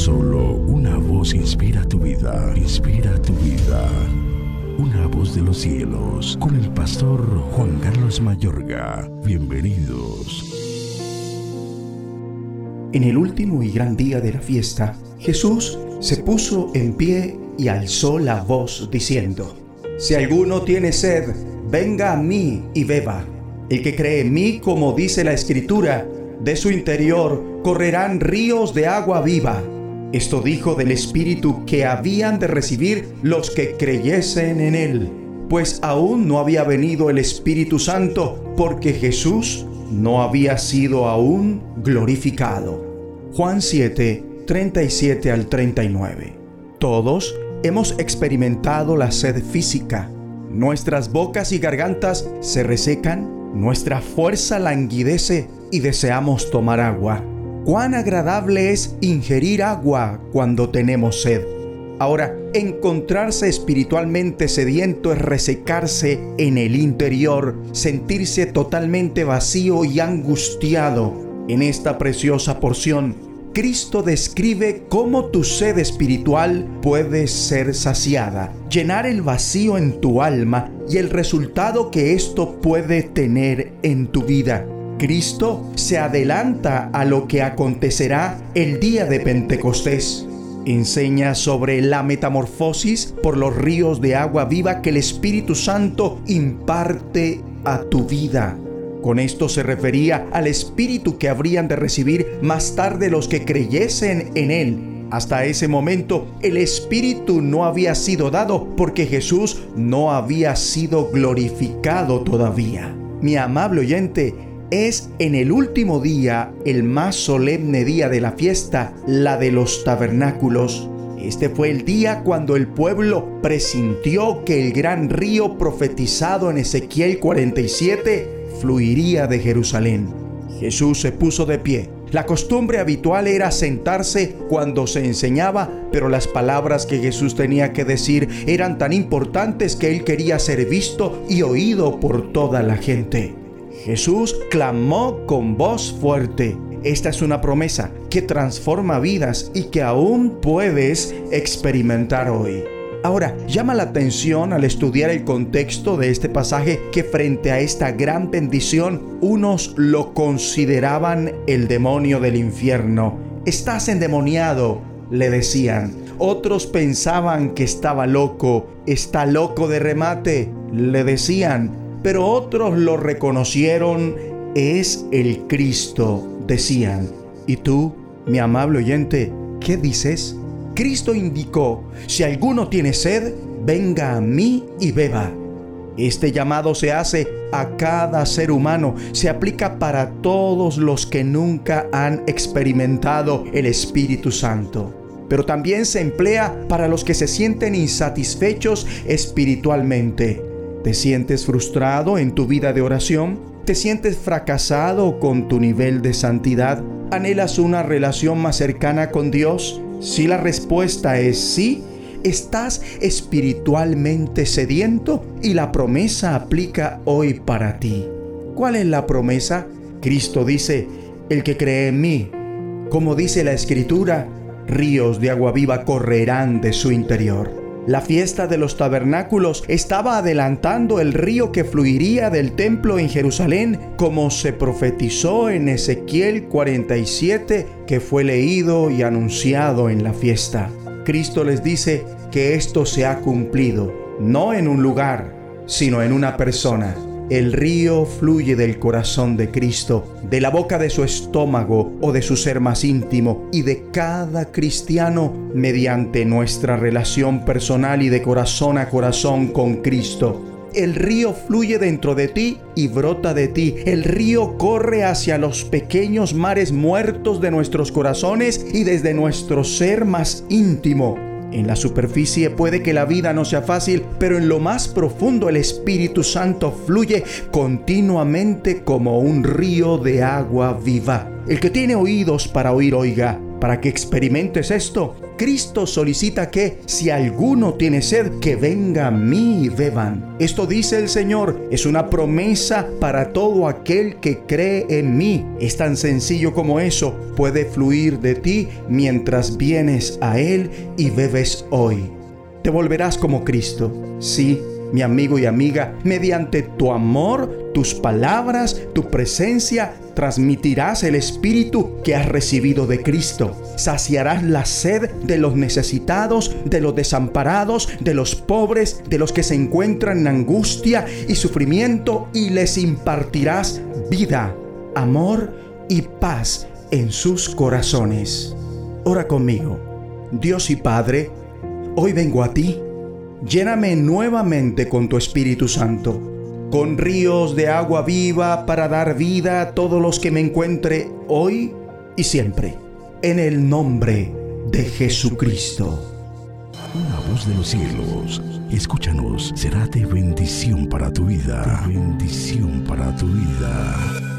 Solo una voz inspira tu vida, inspira tu vida. Una voz de los cielos, con el pastor Juan Carlos Mayorga. Bienvenidos. En el último y gran día de la fiesta, Jesús se puso en pie y alzó la voz diciendo, Si alguno tiene sed, venga a mí y beba. El que cree en mí, como dice la Escritura, de su interior correrán ríos de agua viva. Esto dijo del Espíritu que habían de recibir los que creyesen en Él, pues aún no había venido el Espíritu Santo, porque Jesús no había sido aún glorificado. Juan 7, 37 al 39. Todos hemos experimentado la sed física. Nuestras bocas y gargantas se resecan, nuestra fuerza languidece y deseamos tomar agua. Cuán agradable es ingerir agua cuando tenemos sed. Ahora, encontrarse espiritualmente sediento es resecarse en el interior, sentirse totalmente vacío y angustiado. En esta preciosa porción, Cristo describe cómo tu sed espiritual puede ser saciada, llenar el vacío en tu alma y el resultado que esto puede tener en tu vida. Cristo se adelanta a lo que acontecerá el día de Pentecostés. Enseña sobre la metamorfosis por los ríos de agua viva que el Espíritu Santo imparte a tu vida. Con esto se refería al Espíritu que habrían de recibir más tarde los que creyesen en Él. Hasta ese momento el Espíritu no había sido dado porque Jesús no había sido glorificado todavía. Mi amable oyente, es en el último día, el más solemne día de la fiesta, la de los tabernáculos. Este fue el día cuando el pueblo presintió que el gran río profetizado en Ezequiel 47 fluiría de Jerusalén. Jesús se puso de pie. La costumbre habitual era sentarse cuando se enseñaba, pero las palabras que Jesús tenía que decir eran tan importantes que él quería ser visto y oído por toda la gente. Jesús clamó con voz fuerte. Esta es una promesa que transforma vidas y que aún puedes experimentar hoy. Ahora, llama la atención al estudiar el contexto de este pasaje que frente a esta gran bendición, unos lo consideraban el demonio del infierno. Estás endemoniado, le decían. Otros pensaban que estaba loco. Está loco de remate, le decían pero otros lo reconocieron, es el Cristo, decían. ¿Y tú, mi amable oyente, qué dices? Cristo indicó, si alguno tiene sed, venga a mí y beba. Este llamado se hace a cada ser humano, se aplica para todos los que nunca han experimentado el Espíritu Santo pero también se emplea para los que se sienten insatisfechos espiritualmente. ¿Te sientes frustrado en tu vida de oración? ¿Te sientes fracasado con tu nivel de santidad? ¿Anhelas una relación más cercana con Dios? Si la respuesta es sí, estás espiritualmente sediento y la promesa aplica hoy para ti. ¿Cuál es la promesa? Cristo dice, el que cree en mí, como dice la escritura, ríos de agua viva correrán de su interior. La fiesta de los tabernáculos estaba adelantando el río que fluiría del templo en Jerusalén, como se profetizó en Ezequiel 47, que fue leído y anunciado en la fiesta. Cristo les dice que esto se ha cumplido, no en un lugar, sino en una persona el río fluye del corazón de Cristo, de la boca de su estómago o de su ser más íntimo y de cada cristiano mediante nuestra relación personal y de corazón a corazón con Cristo. El río fluye dentro de ti y brota de ti. El río corre hacia los pequeños mares muertos de nuestros corazones y desde nuestro ser más íntimo en la superficie puede que la vida no sea fácil, pero en lo más profundo el Espíritu Santo fluye continuamente como un río de agua viva. El que tiene oídos para oír, oiga. Para que experimentes esto, Cristo solicita que si alguno tiene sed, que venga a mí y beban. Esto dice el Señor, es una promesa para todo aquel que cree en mí. Es tan sencillo como eso, puede fluir de ti mientras vienes a Él y bebes hoy. Te volverás como Cristo. Sí, mi amigo y amiga, mediante tu amor, tus palabras, tu presencia, transmitirás el espíritu que has recibido de Cristo. Saciarás la sed de los necesitados, de los desamparados, de los pobres, de los que se encuentran en angustia y sufrimiento y les impartirás vida, amor y paz en sus corazones. Ora conmigo. Dios y Padre, hoy vengo a ti Lléname nuevamente con tu Espíritu Santo, con ríos de agua viva para dar vida a todos los que me encuentre hoy y siempre. En el nombre de Jesucristo. Una voz de los cielos, escúchanos, será de bendición para tu vida. bendición para tu vida.